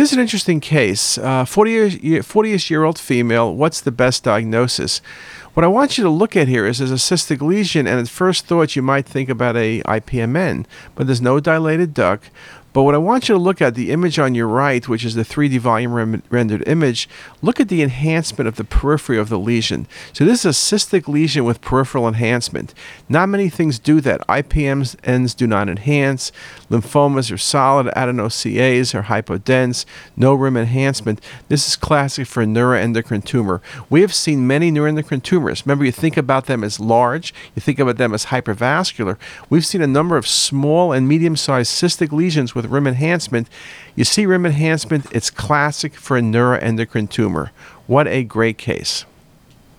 This is an interesting case. Uh, 40 40 year old female, what's the best diagnosis? What I want you to look at here is there's a cystic lesion, and at first thought you might think about a IPMN, but there's no dilated duct. But what I want you to look at, the image on your right, which is the 3D volume rem- rendered image, look at the enhancement of the periphery of the lesion. So this is a cystic lesion with peripheral enhancement. Not many things do that. IPMNs do not enhance. Lymphomas are solid. Adenocas are hypodense. No rim enhancement. This is classic for a neuroendocrine tumor. We have seen many neuroendocrine tumors. Remember, you think about them as large. You think about them as hypervascular. We've seen a number of small and medium-sized cystic lesions with rim enhancement. You see rim enhancement, it's classic for a neuroendocrine tumor. What a great case.